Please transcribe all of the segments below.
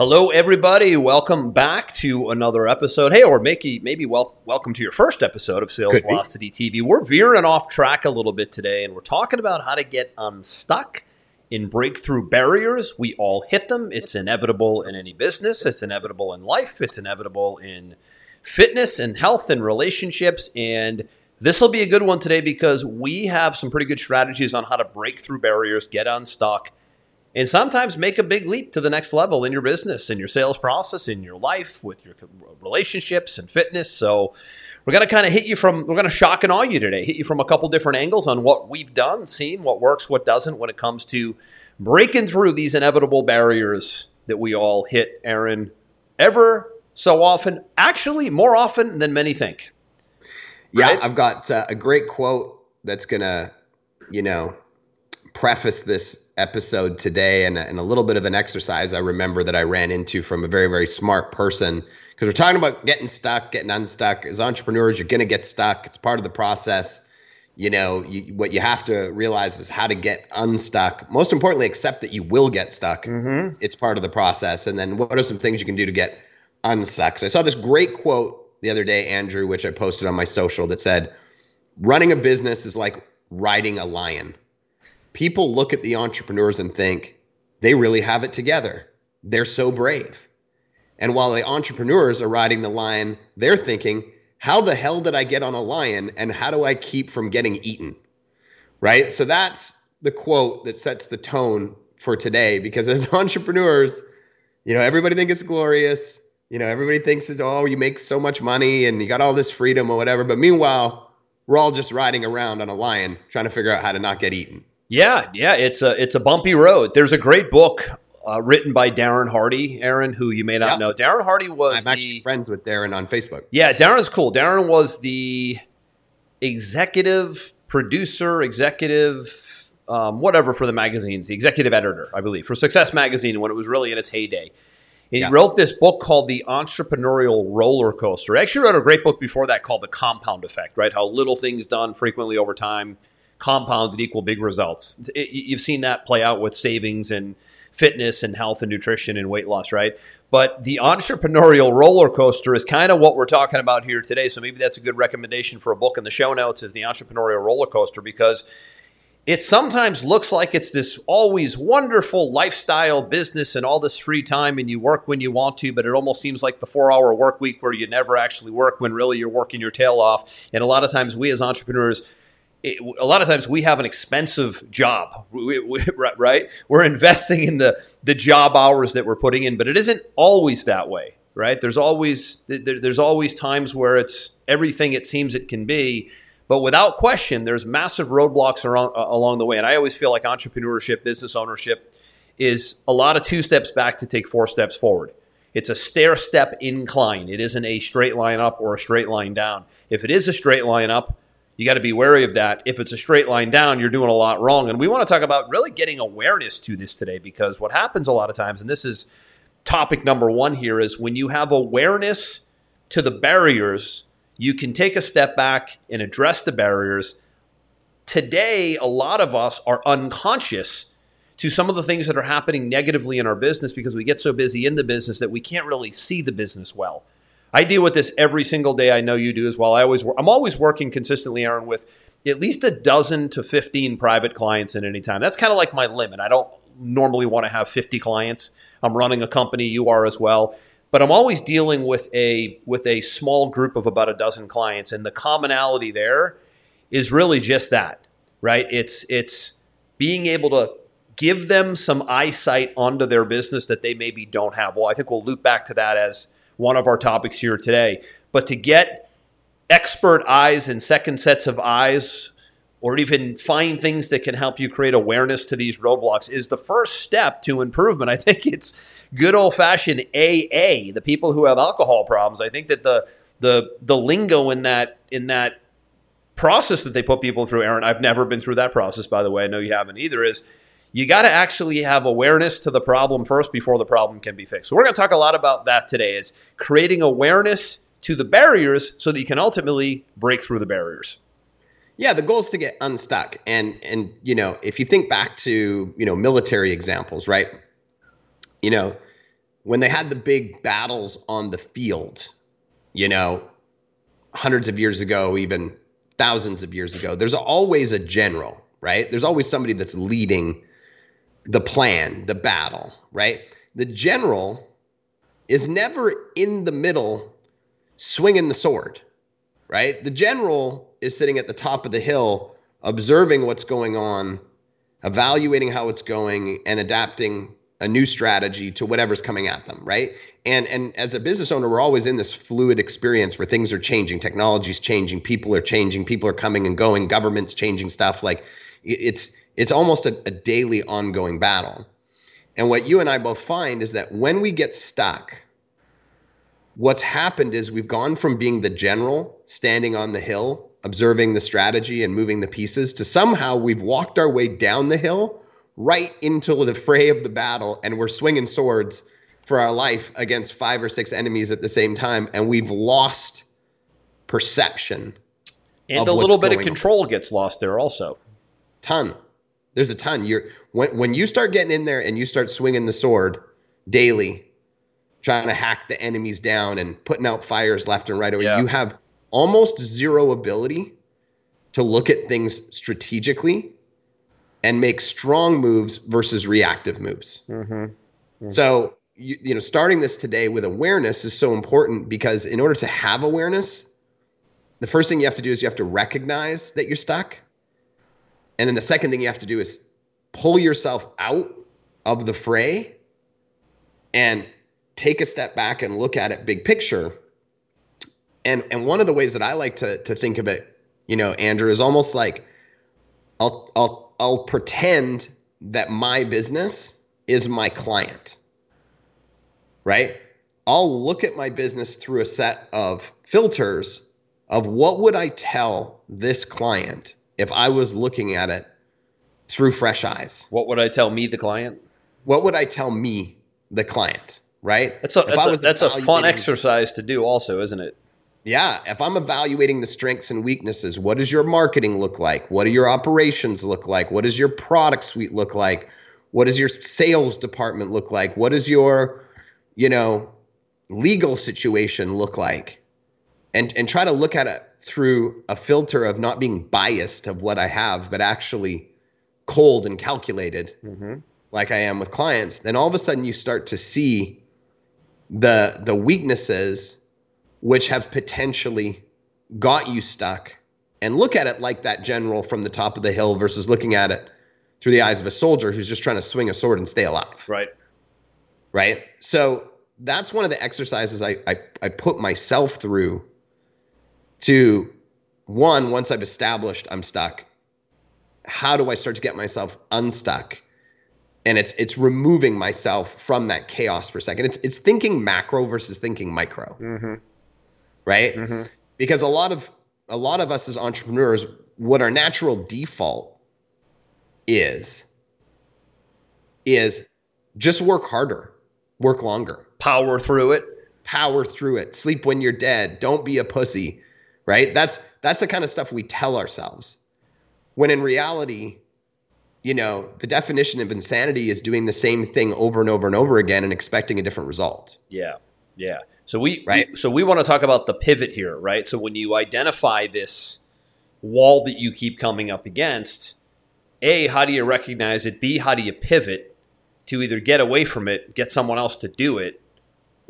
Hello, everybody. Welcome back to another episode. Hey, or maybe maybe wel- welcome to your first episode of Sales Could be. Velocity TV. We're veering off track a little bit today, and we're talking about how to get unstuck in breakthrough barriers. We all hit them. It's inevitable in any business. It's inevitable in life. It's inevitable in fitness and health and relationships. And this will be a good one today because we have some pretty good strategies on how to break through barriers, get unstuck and sometimes make a big leap to the next level in your business, in your sales process, in your life, with your relationships and fitness. So, we're going to kind of hit you from, we're going to shock and awe you today, hit you from a couple different angles on what we've done, seen, what works, what doesn't when it comes to breaking through these inevitable barriers that we all hit, Aaron, ever so often, actually, more often than many think. Yeah, Right? I've got uh, a great quote that's gonna, you know, preface this episode today, and, and a little bit of an exercise I remember that I ran into from a very very smart person because we're talking about getting stuck, getting unstuck. As entrepreneurs, you're gonna get stuck. It's part of the process. You know, you, what you have to realize is how to get unstuck. Most importantly, accept that you will get stuck. Mm-hmm. It's part of the process. And then what are some things you can do to get unstuck? So I saw this great quote the other day, Andrew, which I posted on my social that said, running a business is like riding a lion. People look at the entrepreneurs and think they really have it together. They're so brave. And while the entrepreneurs are riding the lion, they're thinking, how the hell did I get on a lion and how do I keep from getting eaten? Right? So that's the quote that sets the tone for today because as entrepreneurs, you know, everybody thinks it's glorious. You know, everybody thinks it's, oh, you make so much money and you got all this freedom or whatever. But meanwhile, we're all just riding around on a lion trying to figure out how to not get eaten. Yeah, yeah, it's a it's a bumpy road. There's a great book uh, written by Darren Hardy, Aaron, who you may not Yeah. know. Darren Hardy was I'm actually the friends with Darren on Facebook. yeah, Darren's cool. Darren was the executive producer, executive um, whatever for the magazines, the executive editor, I believe, for Success Magazine when it was really in its heyday. And Yeah. He wrote this book called The Entrepreneurial Roller Coaster. He actually wrote a great book before that called The Compound Effect, right? How little things done frequently over time compounded equal big results. It- you've seen that play out with savings and fitness and health and nutrition and weight loss, right? But the entrepreneurial roller coaster is kind of what we're talking about here today. So maybe that's a good recommendation for a book in the show notes is the entrepreneurial roller coaster because it sometimes looks like it's this always wonderful lifestyle business and all this free time and you work when you want to but it almost seems like the four hour work week where you never actually work when really you're working your tail off and a lot of times we as entrepreneurs it, a lot of times we have an expensive job we, we, right we're investing in the the job hours that we're putting in but it isn't always that way right there's always there, there's always times where it's everything it seems it can be but without question, there's massive roadblocks around, uh, along the way. And I always feel like entrepreneurship, business ownership, is a lot of two steps back to take four steps forward. It's a stair step incline. It isn't a straight line up or a straight line down. If it is a straight line up, you got to be wary of that. If it's a straight line down, you're doing a lot wrong. And we want to talk about really getting awareness to this today because what happens a lot of times, and this is topic number one here, is when you have awareness to the barriers, you can take a step back and address the barriers. Today, a lot of us are unconscious to some of the things that are happening negatively in our business because we get so busy in the business that we can't really see the business well. I deal with this every single day. I know you do as well. I always, I'm always working consistently, Aaron, with at least a dozen to 15 private clients at any time. That's kind of like my limit. I don't normally want to have 50 clients. I'm running a company. You are as well. But I'm always dealing with a with a small group of about a dozen clients, and the commonality there is really just that, right? It's it's being able to give them some eyesight onto their business that they maybe don't have. Well, I think we'll loop back to that as one of our topics here today. But to get expert eyes and second sets of eyes or even find things that can help you create awareness to these roadblocks is the first step to improvement. I think it's good old fashioned AA, the people who have alcohol problems. I think that the the the lingo in that in that process that they put people through, Aaron, I've never been through that process, by the way. I know you haven't either, is you got to actually have awareness to the problem first before the problem can be fixed. So we're going to talk a lot about that today is creating awareness to the barriers so that you can ultimately break through the barriers. Yeah, the goal is to get unstuck. And and you know, if you think back to, you know, military examples, right? You know, when they had the big battles on the field, you know, hundreds of years ago, even thousands of years ago, there's always a general, right? There's always somebody that's leading the plan, the battle, right? The general is never in the middle swinging the sword, right? The general is sitting at the top of the hill, observing what's going on, evaluating how it's going, and adapting a new strategy to whatever's coming at them, right? And and as a business owner, we're always in this fluid experience where things are changing, technology's changing, people are changing, people are coming and going, government's changing stuff. Like it's it's almost a, a daily ongoing battle. And what you and I both find is that when we get stuck, what's happened is we've gone from being the general standing on the hill, observing the strategy and moving the pieces, to somehow we've walked our way down the hill right into the fray of the battle and we're swinging swords for our life against five or six enemies at the same time. And we've lost perception. And a little bit of control on. gets lost there also. Ton. There's a ton. You're when when you start getting in there and you start swinging the sword daily, trying to hack the enemies down and putting out fires left and right. Yeah. You have almost zero ability to look at things strategically and make strong moves versus reactive moves. Mm-hmm. Mm-hmm. So you, you know, starting this today with awareness is so important because in order to have awareness, the first thing you have to do is you have to recognize that you're stuck and then the second thing you have to do is pull yourself out of the fray and take a step back and look at it big picture. And and one of the ways that I like to to think of it, you know, Andrew, is almost like I'll I'll I'll pretend that my business is my client. Right? I'll look at my business through a set of filters of what would I tell this client if I was looking at it through fresh eyes. What would I tell me, the client? What would I tell me, the client? Right. That's a that's, a, that's a fun exercise to do, also, isn't it? Yeah. If I'm evaluating the strengths and weaknesses, what does your marketing look like? What do your operations look like? What does your product suite look like? What does your sales department look like? What does your, you know, legal situation look like? And and try to look at it through a filter of not being biased of what I have, but actually cold and calculated, mm-hmm. like I am with clients, then all of a sudden you start to see the the weaknesses which have potentially got you stuck and look at it like that general from the top of the hill versus looking at it through the eyes of a soldier who's just trying to swing a sword and stay alive. Right. Right. So that's one of the exercises I, I, I put myself through to one, once I've established I'm stuck, how do I start to get myself unstuck? And it's it's removing myself from that chaos for a second. It's it's thinking macro versus thinking micro, mm-hmm. right? Mm-hmm. Because a lot of a lot of us as entrepreneurs, what our natural default is is just work harder, work longer, power through it, power through it, sleep when you're dead, don't be a pussy, right? That's that's the kind of stuff we tell ourselves. When in reality, you know, the definition of insanity is doing the same thing over and over and over again and expecting a different result. Yeah. Yeah. So we, right? We, so we want to talk about the pivot here, right? So when you identify this wall that you keep coming up against, A, how do you recognize it? B, how do you pivot to either get away from it, get someone else to do it,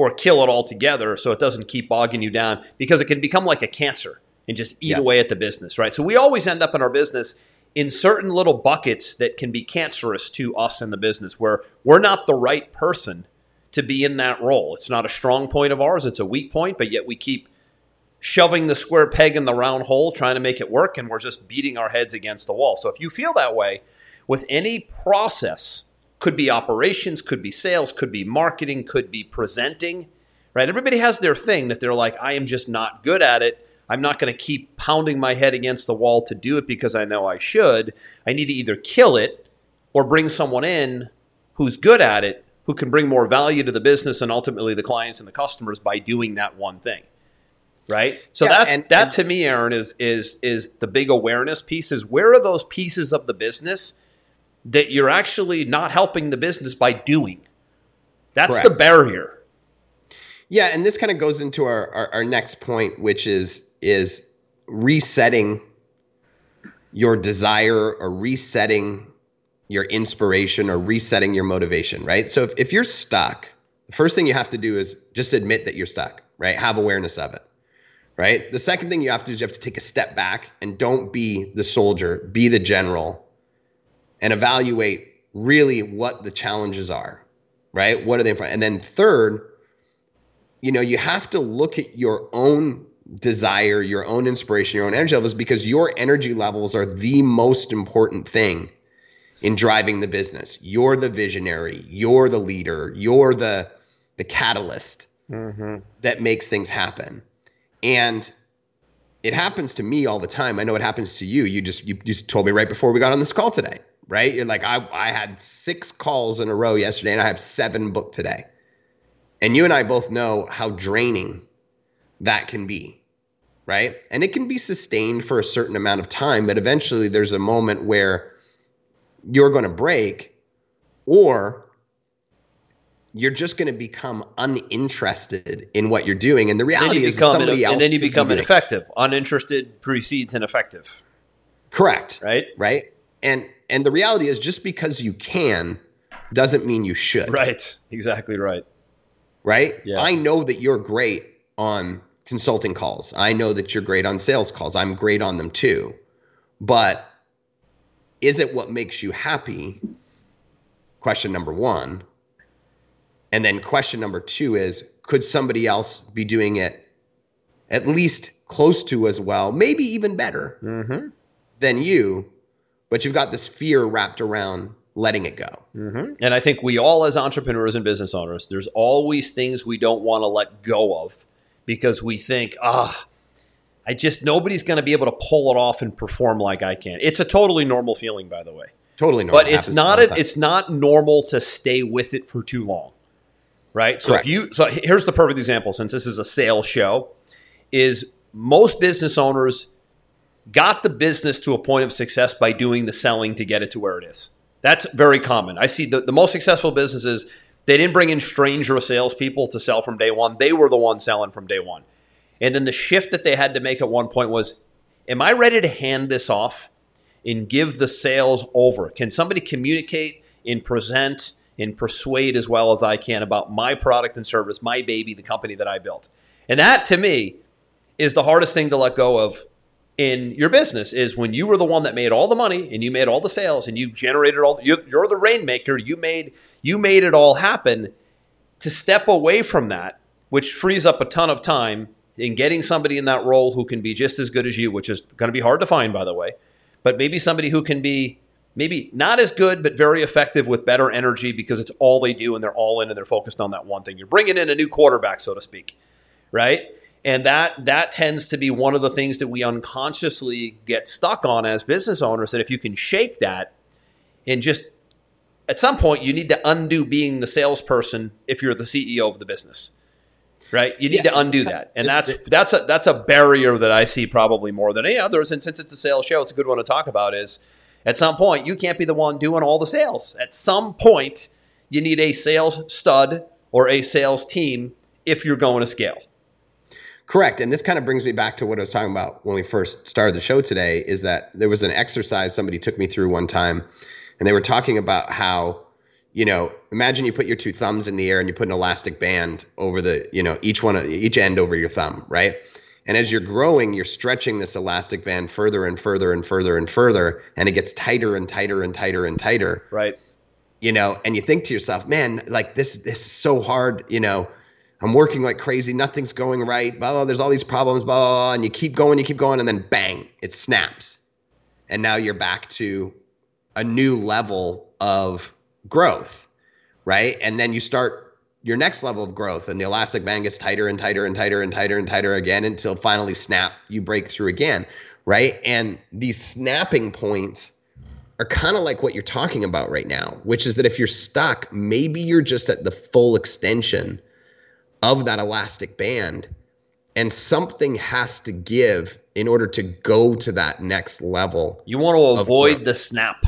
or kill it altogether so it doesn't keep bogging you down because it can become like a cancer and just eat yes. away at the business, right? So we always end up in our business in certain little buckets that can be cancerous to us in the business where we're not the right person to be in that role. It's not a strong point of ours, it's a weak point, but yet we keep shoving the square peg in the round hole, trying to make it work, and we're just beating our heads against the wall. So if you feel that way with any process, could be operations, could be sales, could be marketing, could be presenting, right? Everybody has their thing that they're like, I am just not good at it. I'm not going to keep pounding my head against the wall to do it because I know I should. I need to either kill it or bring someone in who's good at it, who can bring more value to the business and ultimately the clients and the customers by doing that one thing. Right? So yeah, that's and, that and, to me, Aaron, is is is the big awareness piece is where are those pieces of the business that you're actually not helping the business by doing? That's correct. the barrier. Yeah, and this kind of goes into our, our, our next point, which is is resetting your desire or resetting your inspiration or resetting your motivation, right? So if, if you're stuck, the first thing you have to do is just admit that you're stuck, right? Have awareness of it, right? The second thing you have to do is you have to take a step back and don't be the soldier, be the general and evaluate really what the challenges are, right? What are they in front? And then third, you know, you have to look at your own desire, your own inspiration, your own energy levels because your energy levels are the most important thing in driving the business. You're the visionary, you're the leader, you're the the catalyst mm-hmm. that makes things happen. And it happens to me all the time. I know it happens to you. You just you just told me right before we got on this call today, right? You're like, I I had six calls in a row yesterday and I have seven booked today. And you and I both know how draining that can be, right? And it can be sustained for a certain amount of time, but eventually there's a moment where you're going to break or you're just going to become uninterested in what you're doing. And the reality is somebody else. And then you become ineffective. Uninterested precedes ineffective. Correct. Right. Right. And and the reality is just because you can doesn't mean you should. Right. Exactly right right? Yeah. I know that you're great on consulting calls. I know that you're great on sales calls. I'm great on them too. But is it what makes you happy? Question number one. And then question number two is could somebody else be doing it at least close to as well, maybe even better mm-hmm. than you? But you've got this fear wrapped around letting it go. Mm-hmm. And I think we all, as entrepreneurs and business owners, there's always things we don't want to let go of because we think, ah, I just nobody's going to be able to pull it off and perform like I can. It's a totally normal feeling, by the way. Totally normal. But it's not a, it's not normal to stay with it for too long, right? So Correct. if you so here's the perfect example. Since this is a sales show, is most business owners got the business to a point of success by doing the selling to get it to where it is. That's very common. I see the, the most successful businesses, they didn't bring in stranger salespeople to sell from day one. They were the ones selling from day one. And then the shift that they had to make at one point was Am I ready to hand this off and give the sales over? Can somebody communicate and present and persuade as well as I can about my product and service, my baby, the company that I built? And that to me is the hardest thing to let go of in your business is when you were the one that made all the money and you made all the sales and you generated all you're the rainmaker you made you made it all happen to step away from that which frees up a ton of time in getting somebody in that role who can be just as good as you which is going to be hard to find by the way but maybe somebody who can be maybe not as good but very effective with better energy because it's all they do and they're all in and they're focused on that one thing. You're bringing in a new quarterback so to speak right? And that that tends to be one of the things that we unconsciously get stuck on as business owners that if you can shake that and just at some point you need to undo being the salesperson if you're the CEO of the business right? You need yeah, to undo that. and that's that's a that's a barrier that i see probably more than any others and since it's a sales show it's a good one to talk about is at some point you can't be the one doing all the sales at some point you need a sales stud or a sales team if you're going to scale Correct. And this kind of brings me back to what I was talking about when we first started the show today is that there was an exercise somebody took me through one time and they were talking about how, you know, imagine you put your two thumbs in the air and you put an elastic band over the, you know, each one of each end over your thumb, right? And as you're growing, you're stretching this elastic band further and further and further and further and it gets tighter and tighter and tighter and tighter. Right. You know, and you think to yourself, man, like this this is so hard, you know, I'm working like crazy. Nothing's going right. Blah, blah, there's all these problems, blah, blah, blah. And you keep going, you keep going, and then bang, it snaps. And now you're back to a new level of growth, right? And then you start your next level of growth, and the elastic band gets tighter and tighter and tighter and tighter and tighter again until finally snap, you break through again, right? And these snapping points are kind of like what you're talking about right now, which is that if you're stuck, maybe you're just at the full extension of that elastic band and something has to give in order to go to that next level. You want to avoid the snap.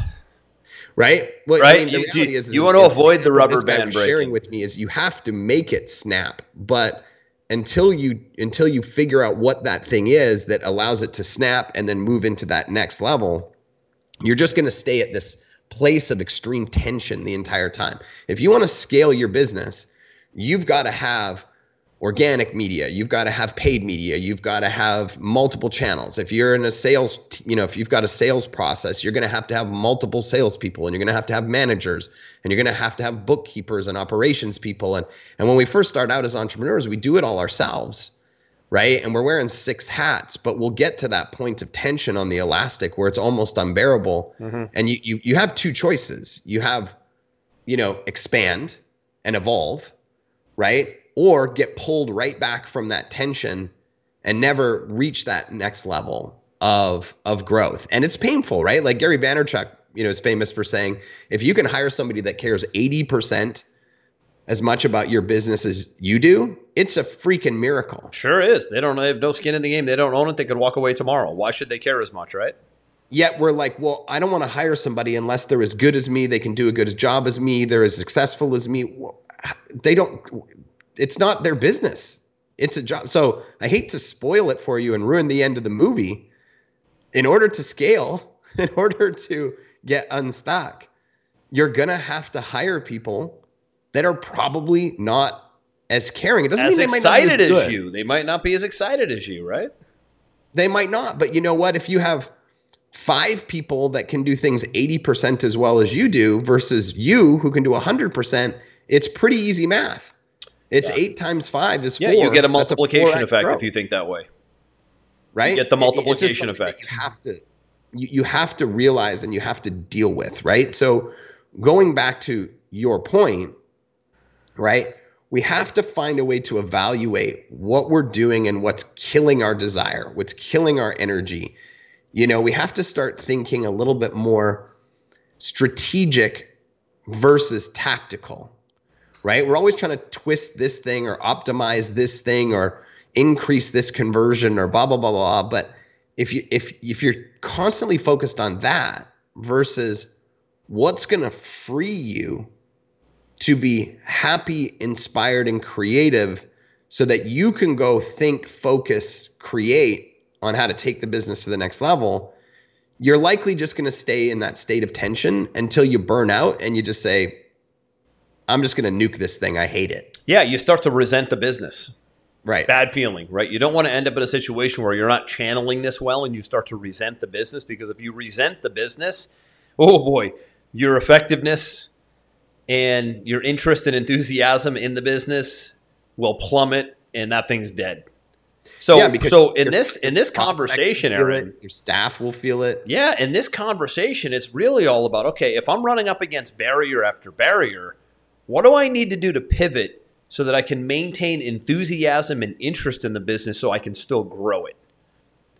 Right? Well, right? I mean, you, do, is, you want to avoid the rubber band breaking. Sharing with me is you have to make it snap, but until you until you figure out what that thing is that allows it to snap and then move into that next level, you're just going to stay at this place of extreme tension the entire time. If you want to scale your business, you've got to have organic media you've got to have paid media you've got to have multiple channels if you're in a sales you know if you've got a sales process you're going to have to have multiple salespeople and you're going to have to have managers and you're going to have to have bookkeepers and operations people and and when we first start out as entrepreneurs we do it all ourselves right and we're wearing six hats but we'll get to that point of tension on the elastic where it's almost unbearable mm-hmm. and you, you you have two choices you have you know expand and evolve right? Or get pulled right back from that tension and never reach that next level of of growth. And it's painful, right? Like Gary Vaynerchuk, you know, is famous for saying, if you can hire somebody that cares 80% as much about your business as you do, it's a freaking miracle. Sure is. They don't have no skin in the game. They don't own it. They could walk away tomorrow. Why should they care as much, right? Yet we're like, well, I don't want to hire somebody unless they're as good as me. They can do a good job as me. They're as successful as me. They don't it's not their business. It's a job. So I hate to spoil it for you and ruin the end of the movie. In order to scale, in order to get unstuck, you're gonna have to hire people that are probably not as caring. It doesn't as mean they excited might not as, as you. They might not be as excited as you, right? They might not, but you know what? If you have five people that can do things 80% as well as you do versus you who can do 100%, it's pretty easy math. It's yeah. eight times five is four. Yeah, you get a multiplication a effect growth. if you think that way. Right? You get the multiplication effect. You have to you, you have to realize and you have to deal with, right? So going back to your point, right? We have to find a way to evaluate what we're doing and what's killing our desire, what's killing our energy. You know, we have to start thinking a little bit more strategic versus tactical right? We're always trying to twist this thing or optimize this thing or increase this conversion or blah blah blah blah. But if you if if you're constantly focused on that versus what's going to free you to be happy, inspired, and creative so that you can go think, focus, create on how to take the business to the next level, you're likely just going to stay in that state of tension until you burn out and you just say, I'm just going to nuke this thing. I hate it. Yeah, you start to resent the business. Right. Bad feeling, right? You don't want to end up in a situation where you're not channeling this well and you start to resent the business because if you resent the business, oh boy, your effectiveness and your interest and enthusiasm in the business will plummet and that thing's dead. So, yeah, so in this in this conversation, Aaron, your staff will feel it. Yeah, in this conversation, it's really all about okay. If I'm running up against barrier after barrier, what do I need to do to pivot so that I can maintain enthusiasm and interest in the business so I can still grow it?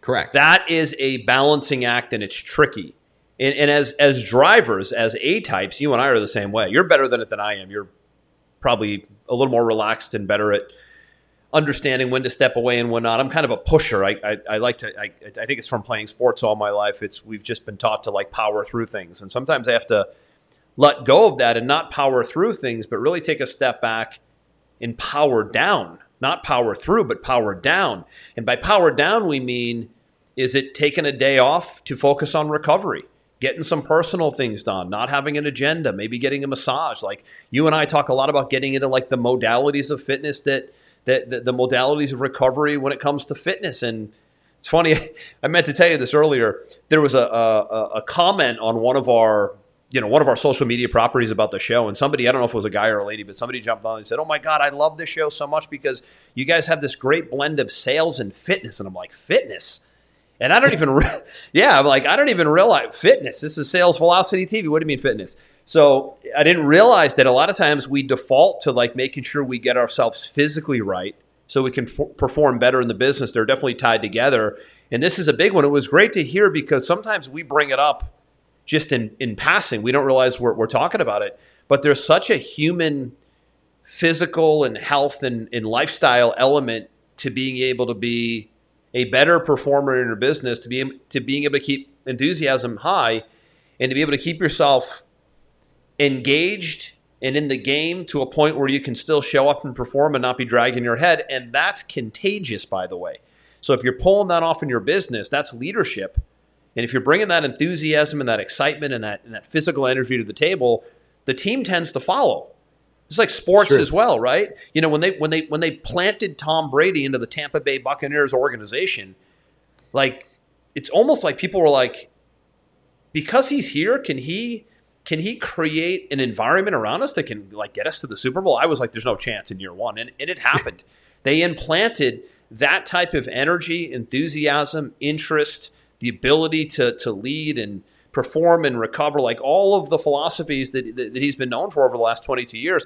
Correct. That is a balancing act and it's tricky. And, and as as drivers, as A types, you and I are the same way. You're better than it than I am. You're probably a little more relaxed and better at understanding when to step away and when not. I'm kind of a pusher. I, I, I like to. I, I think it's from playing sports all my life. It's we've just been taught to like power through things, and sometimes I have to let go of that and not power through things, but really take a step back and power down. Not power through, but power down. And by power down, we mean is it taking a day off to focus on recovery? Getting some personal things done, not having an agenda, maybe getting a massage. Like you and I talk a lot about getting into like the modalities of fitness that that the, modalities of recovery when it comes to fitness. And it's funny, I meant to tell you this earlier. There was a, a, a comment on one of our you know, one of our social media properties about the show, and somebody, I don't know if it was a guy or a lady, but somebody jumped on and said, Oh my God, I love this show so much because you guys have this great blend of sales and fitness. And I'm like, Fitness? And I don't even, re- yeah, I'm like, I don't even realize fitness. This is Sales Velocity TV. What do you mean fitness? So I didn't realize that a lot of times we default to like making sure we get ourselves physically right so we can f- perform better in the business. They're definitely tied together. And this is a big one. It was great to hear because sometimes we bring it up just in, in passing. We don't realize we're, we're talking about it, but there's such a human, physical, and health and, and lifestyle element to being able to be a better performer in your business, to be to being able to keep enthusiasm high, and to be able to keep yourself engaged and in the game to a point where you can still show up and perform and not be dragging your head. And that's contagious, by the way. So if you're pulling that off in your business, that's leadership and if you're bringing that enthusiasm and that excitement and that, and that physical energy to the table, the team tends to follow. It's like sports as well, right? You know, when they when they when they planted Tom Brady into the Tampa Bay Buccaneers organization, like it's almost like people were like, because he's here, can he can he create an environment around us that can like get us to the Super Bowl? I was like, there's no chance in year one, and, and it happened. they implanted that type of energy, enthusiasm, interest the ability to to lead and perform and recover, like all of the philosophies that, that, that he's been known for over the last 22 years.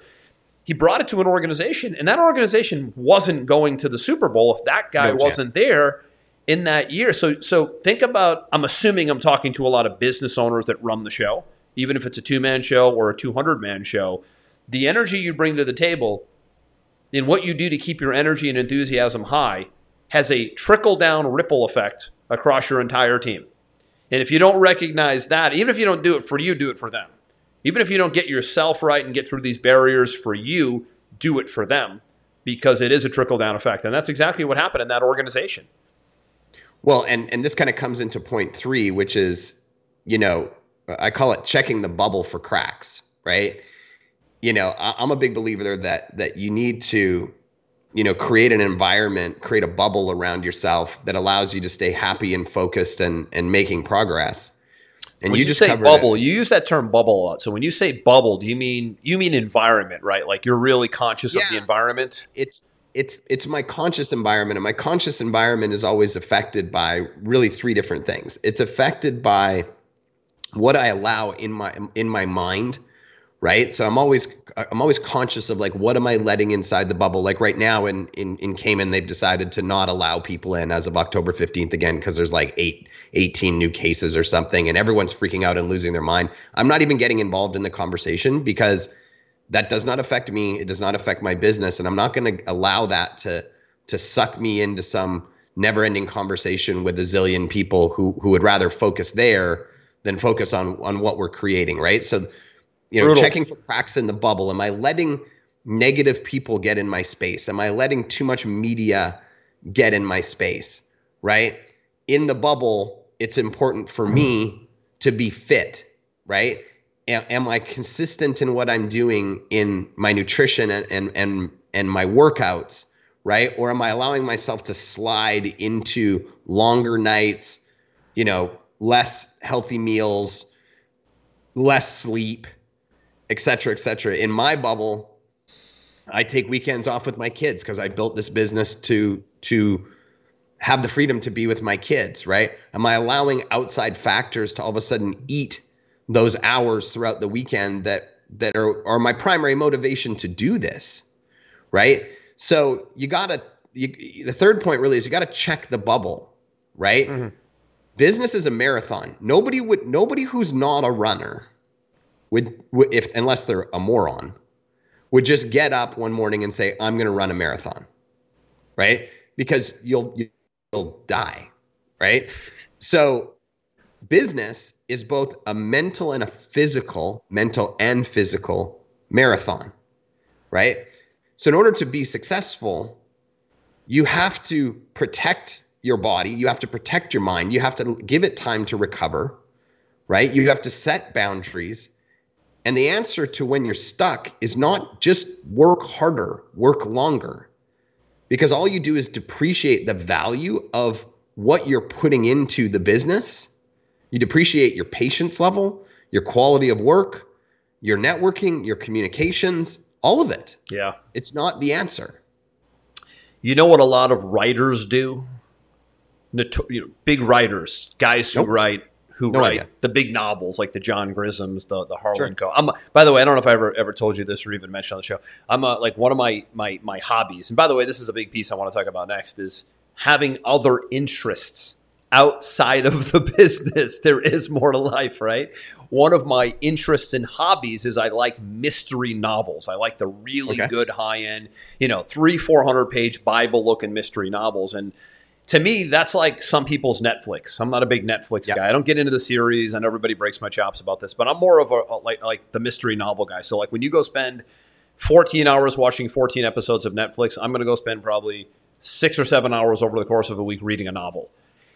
He brought it to an organization, and that organization wasn't going to the Super Bowl if that guy no wasn't there in that year. So, so think about. I'm assuming I'm talking to a lot of business owners that run the show, even if it's a two man show or a 200 man show. The energy you bring to the table, in what you do to keep your energy and enthusiasm high, has a trickle down ripple effect across your entire team. And if you don't recognize that, even if you don't do it for you, do it for them. Even if you don't get yourself right and get through these barriers for you, do it for them because it is a trickle down effect. And that's exactly what happened in that organization. Well, and, and this kind of comes into point three, which is, you know, I call it checking the bubble for cracks, right? You know, I'm a big believer that that you need to you know create an environment create a bubble around yourself that allows you to stay happy and focused and and making progress. And when you, you just say bubble it. you use that term bubble a lot. So when you say bubble do you mean you mean environment right? Like you're really conscious yeah, of the environment? It's it's it's my conscious environment and my conscious environment is always affected by really three different things. It's affected by what i allow in my in my mind right? So i'm always i'm always conscious of like what am i letting inside the bubble? Like right now in in, in cayman they've decided to not allow people in as of october 15th again because there's like eight 18 new cases or something and everyone's freaking out and losing their mind. I'm not even getting involved in the conversation because that does not affect me it does not affect my business and i'm not going to allow that to to suck me into some never ending conversation with a zillion people who who would rather focus there than focus on on what we're creating right? So you know, Brutal. checking for cracks in the bubble. Am I letting negative people get in my space? Am I letting too much media get in my space? Right? In the bubble, it's important for me to be fit, right? Am, am I consistent in what I'm doing in my nutrition and, and and and my workouts, right? Or am I allowing myself to slide into longer nights, you know, less healthy meals, less sleep, et cetera, et cetera. In my bubble, I take weekends off with my kids because I built this business to to have the freedom to be with my kids, right? Am I allowing outside factors to all of a sudden eat those hours throughout the weekend that that are are my primary motivation to do this, right? So you gotta you, the third point really is you gotta check the bubble, right? Mm-hmm. Business is a marathon. Nobody would nobody who's not a runner would, would if unless they're a moron, would just get up one morning and say, "I'm going to run a marathon," right? Because you'll you'll die, right? So business is both a mental and a physical, mental and physical marathon, right? So in order to be successful, you have to protect your body, you have to protect your mind, you have to give it time to recover, right? You have to set boundaries and the answer to when you're stuck is not just work harder, work longer. Because all you do is depreciate the value of what you're putting into the business. You depreciate your patience level, your quality of work, your networking, your communications, all of it. Yeah. It's not the answer. You know what a lot of writers do? Noto- you know, big writers, guys who Nope. write who No write idea. the big novels like the John Grisham's, the the Harlan Sure. Co. I'm by the way, I don't know if I ever ever told you this or even mentioned on the show. I'm uh like one of my my my hobbies, and by the way, this is a big piece I want to talk about next is having other interests outside of the business. There is more to life, right? One of my interests and hobbies is I like mystery novels. I like the really Okay. good high end, you know, three four hundred page Bible looking mystery novels, and to me, that's like some people's Netflix. I'm not a big Netflix Yep. guy. I don't get into the series, and everybody breaks my chops about this. But I'm more of a, a- like like the mystery novel guy. So like when you go spend 14 hours watching 14 episodes of Netflix, I'm going to go spend probably six or seven hours over the course of a week reading a novel.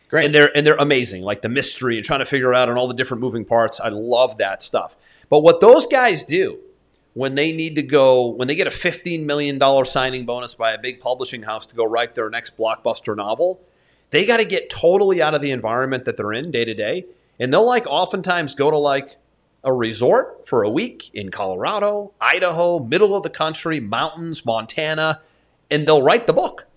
Great. And they're and they're amazing, like the mystery and trying to figure out and all the different moving parts. I love that stuff. But what those guys do when they need to go, when they get a $15 million signing bonus by a big publishing house to go write their next blockbuster novel, they got to get totally out of the environment that they're in day to day. And they'll like oftentimes go to like a resort for a week in Colorado, Idaho, middle of the country, mountains, Montana, and they'll write the book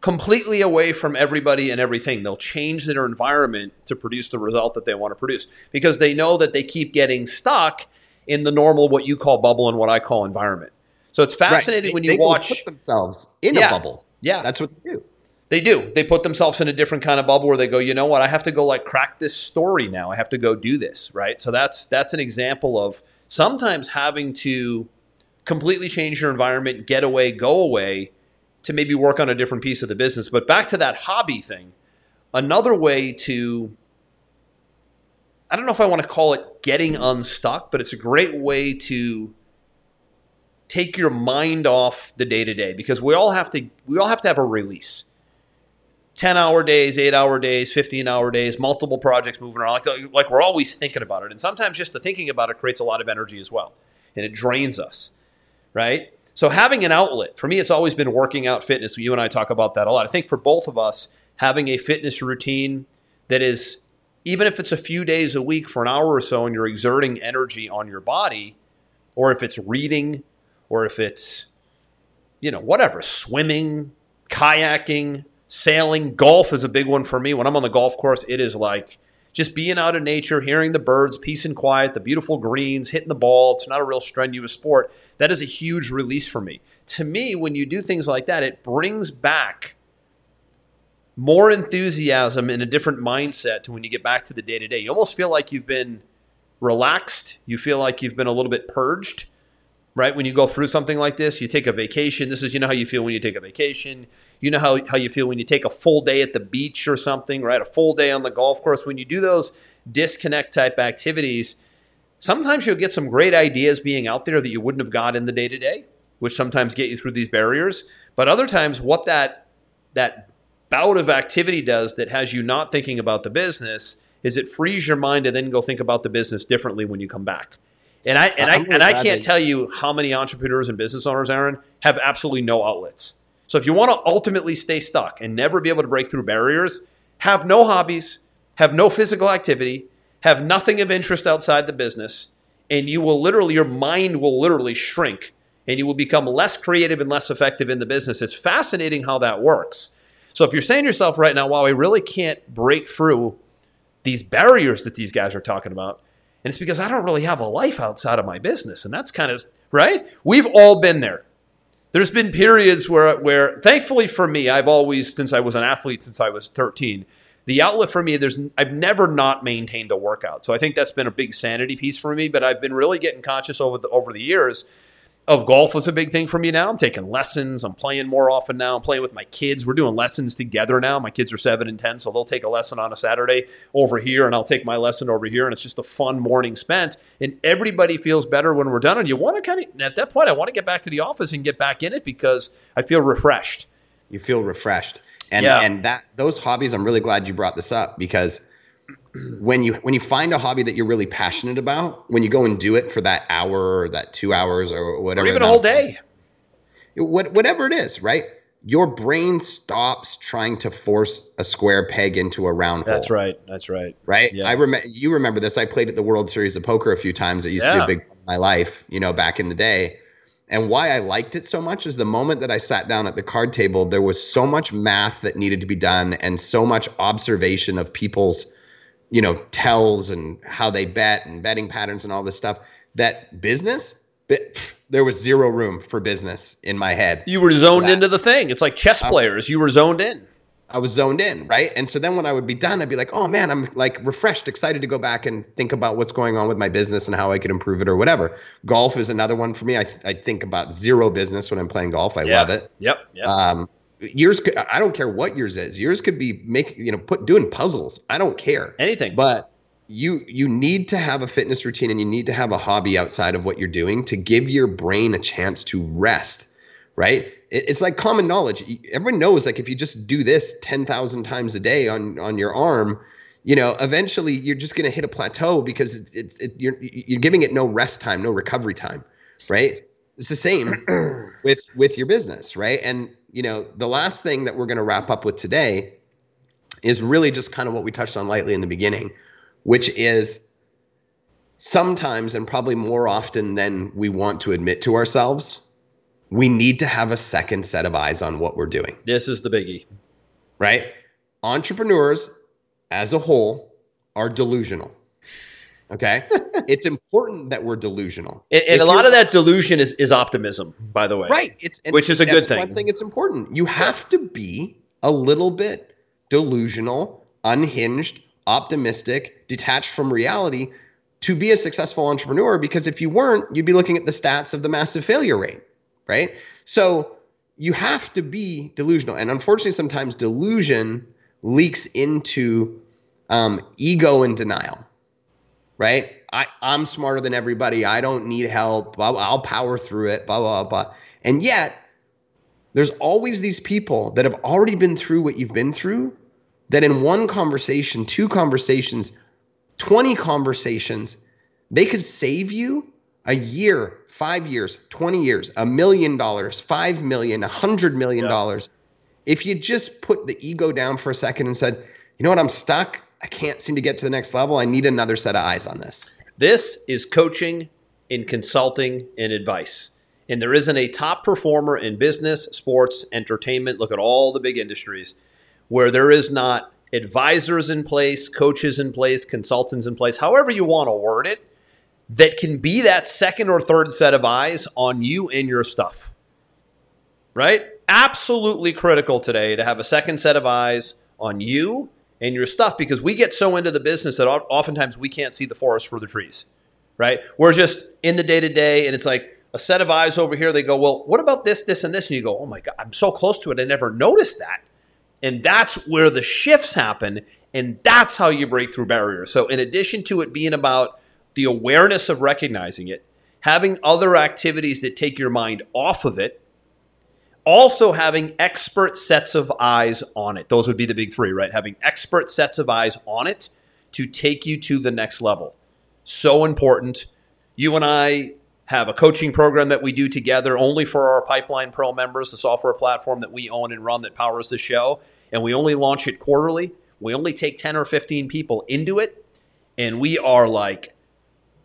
completely away from everybody and everything. They'll change their environment to produce the result that they want to produce because they know that they keep getting stuck in the normal, what you call bubble and what I call environment. So it's Right. fascinating They- when you watch. put themselves in Yeah. a bubble. Yeah. That's what they do. They do. They put themselves in a different kind of bubble where they go, you know what? I have to go like crack this story now. I have to go do this, right? So that's that's an example of sometimes having to completely change your environment, get away, go away to maybe work on a different piece of the business. But back to that hobby thing, another way to I don't know if I want to call it getting unstuck, but it's a great way to take your mind off the day to day because we all have to we all have to have a release. 10 hour days, 8 hour days, 15 hour days, multiple projects moving around. Like, like we're always thinking about it. And sometimes just the thinking about it creates a lot of energy as well. And it drains us, right? So having an outlet, for me, it's always been working out fitness. You and I talk about that a lot. I think for both of us, having a fitness routine that is, even if it's a few days a week for an hour or so and you're exerting energy on your body, or if it's reading, or if it's, you know, whatever, swimming, kayaking, sailing, golf is a big one for me. When I'm on the golf course, it is like just being out in nature, hearing the birds, peace and quiet, the beautiful greens, hitting the ball. It's not a real strenuous sport. That is a huge release for me. To me, when you do things like that, it brings back more enthusiasm and a different mindset to when you get back to the day to day. You almost feel like you've been relaxed. You feel like you've been a little bit purged right? When you go through something like this, you take a vacation. This is, you know, how you feel when you take a vacation. You know how, how you feel when you take a full day at the beach or something, right? A full day on the golf course. When you do those disconnect type activities, sometimes you'll get some great ideas being out there that you wouldn't have got in the day to day, which sometimes get you through these barriers. But other times, what that that bout of activity does that has you not thinking about the business is it frees your mind to then go think about the business differently when you come back. And I and I I'm and I can't that- tell you how many entrepreneurs and business owners, Aaron, have absolutely no outlets. So if you want to ultimately stay stuck and never be able to break through barriers, have no hobbies, have no physical activity, have nothing of interest outside the business, and you will literally your mind will literally shrink and you will become less creative and less effective in the business. It's fascinating how that works. So if you're saying to yourself right now, wow, I really can't break through these barriers that these guys are talking about. And it's because I don't really have a life outside of my business. And that's kind of right. We've all been there. There's been periods where, where thankfully for me, I've always, since I was an athlete since I was 13, the outlet for me, there's I've never not maintained a workout. So I think that's been a big sanity piece for me. But I've been really getting conscious over the over the years of golf was a big thing for me now. I'm taking lessons. I'm playing more often now. I'm playing with my kids. We're doing lessons together now. My kids are seven and 10, so they'll take a lesson on a Saturday over here, and I'll take my lesson over here. And it's just a fun morning spent. And everybody feels better when we're done. And you want to kind of, at that point, I want to get back to the office and get back in it because I feel refreshed. You feel refreshed. And Yeah. and that those hobbies, I'm really glad you brought this up because when you when you find a hobby that you're really passionate about, when you go and do it for that hour or that two hours or whatever, Or even a whole day. what, whatever it is, right? your brain stops trying to force a square peg into a round hole. That's hole. right. That's right. Right? Yeah. I remember you remember this. I played at the World Series of Poker a few times. It used to be a big part of my life, you know, back in the day. And why I liked it so much is the moment that I sat down at the card table, there was so much math that needed to be done and so much observation of people's, you know, tells and how they bet and betting patterns and all this stuff that business, there was zero room for business in my head. You were zoned into the thing. It's like chess players. You were zoned in. I was zoned in, right? And so then when I would be done, I'd be like, oh man, I'm like refreshed, excited to go back and think about what's going on with my business and how I could improve it or whatever. Golf is another one for me. I, I think about zero business when I'm playing golf. I Yeah. love it. Yep. Yep. Um, yours, could, I don't care what yours is. Yours could be make you know put doing puzzles. I don't care. Anything. But you you need to have a fitness routine and you need to have a hobby outside of what you're doing to give your brain a chance to rest right it, it's like common knowledge everyone knows like if you just do this 10,000 times a day on on your arm you know eventually you're just going to hit a plateau because it, it, it, you're you're giving it no rest time no recovery time right it's the same with with your business right and you know the last thing that we're going to wrap up with today is really just kind of what we touched on lightly in the beginning which is sometimes and probably more often than we want to admit to ourselves, we need to have a second set of eyes on what we're doing, this is the biggie. right? Entrepreneurs as a whole are delusional. Okay? it's important that we're delusional. And, and a lot of that delusion is, is optimism, by the way. Right. It's Which is a good thing. I'm saying it's important. You have to be a little bit delusional, unhinged, optimistic, detached from reality to be a successful entrepreneur. Because if you weren't, you'd be looking at the stats of the massive failure rate. Right. So you have to be delusional. And unfortunately, sometimes delusion leaks into um, ego and denial right? I, I'm smarter than everybody. I don't need help. Blah, blah, I'll power through it, blah, blah, blah. And yet, there's always these people that have already been through what you've been through that in one conversation, two conversations, 20 conversations, they could save you a year, five years, 20 years, a million dollars, five million, a hundred million dollars. If you just put the ego down for a second and said, you know what, I'm stuck. I can't seem to get to the next level. I need another set of eyes on this. This is coaching in consulting and advice. And there isn't a top performer in business, sports, entertainment, look at all the big industries, where there is not advisors in place, coaches in place, consultants in place, however you want to word it, that can be that second or third set of eyes on you and your stuff. Right? Absolutely critical today to have a second set of eyes on you and your stuff because we get so into the business that oftentimes we can't see the forest for the trees. Right? We're just in the day to day and it's like a set of eyes over here. They go, well, what about this, this, and this? And you go, oh my God, I'm so close to it. I never noticed that. And that's where the shifts happen. And that's how you break through barriers. So, in addition to it being about the awareness of recognizing it, having other activities that take your mind off of it, also having expert sets of eyes on it. Those would be the big three, right? Having expert sets of eyes on it to take you to the next level. So important. You and I have a coaching program that we do together only for our Pipeline Pro members, the software platform that we own and run that powers the show. And we only launch it quarterly. We only take 10 or 15 people into it. And we are like,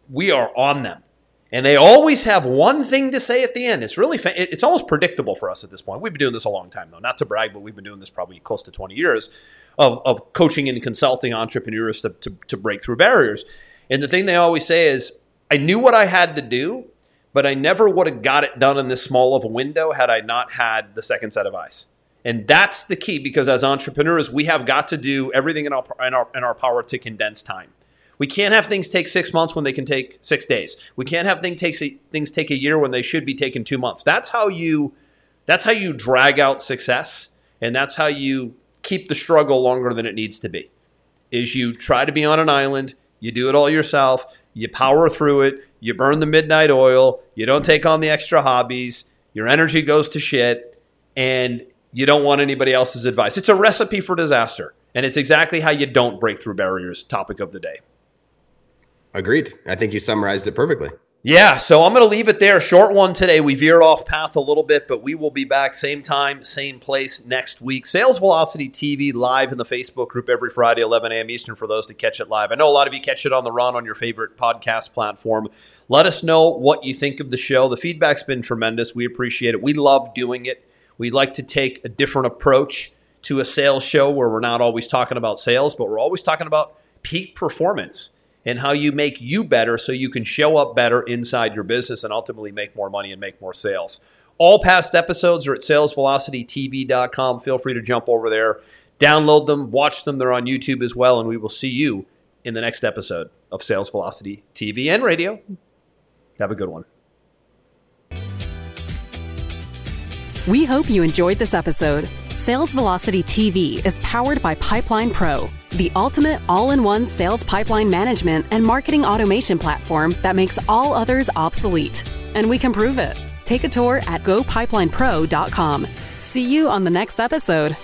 we are on them. And they always have one thing to say at the end. It's really, fa- it's almost predictable for us at this point. We've been doing this a long time, though. Not to brag, but we've been doing this probably close to 20 years of, of coaching and consulting entrepreneurs to, to, to break through barriers. And the thing they always say is, I knew what I had to do, but I never would have got it done in this small of a window had I not had the second set of eyes. And that's the key because as entrepreneurs, we have got to do everything in our, in our, in our power to condense time. We can't have things take six months when they can take six days. We can't have things take things take a year when they should be taking two months. That's how you that's how you drag out success, and that's how you keep the struggle longer than it needs to be. Is you try to be on an island, you do it all yourself, you power through it, you burn the midnight oil, you don't take on the extra hobbies, your energy goes to shit, and you don't want anybody else's advice. It's a recipe for disaster, and it's exactly how you don't break through barriers. Topic of the day. Agreed. I think you summarized it perfectly. Yeah, so I'm going to leave it there. Short one today. We veered off path a little bit, but we will be back same time, same place next week. Sales Velocity TV live in the Facebook group every Friday, 11 a.m. Eastern for those to catch it live. I know a lot of you catch it on the run on your favorite podcast platform. Let us know what you think of the show. The feedback's been tremendous. We appreciate it. We love doing it. We like to take a different approach to a sales show where we're not always talking about sales, but we're always talking about peak performance and how you make you better so you can show up better inside your business and ultimately make more money and make more sales. All past episodes are at salesvelocitytv.com. Feel free to jump over there, download them, watch them. They're on YouTube as well, and we will see you in the next episode of Sales Velocity TV and radio. Have a good one. We hope you enjoyed this episode. Sales Velocity TV is powered by Pipeline Pro, the ultimate all in one sales pipeline management and marketing automation platform that makes all others obsolete. And we can prove it. Take a tour at gopipelinepro.com. See you on the next episode.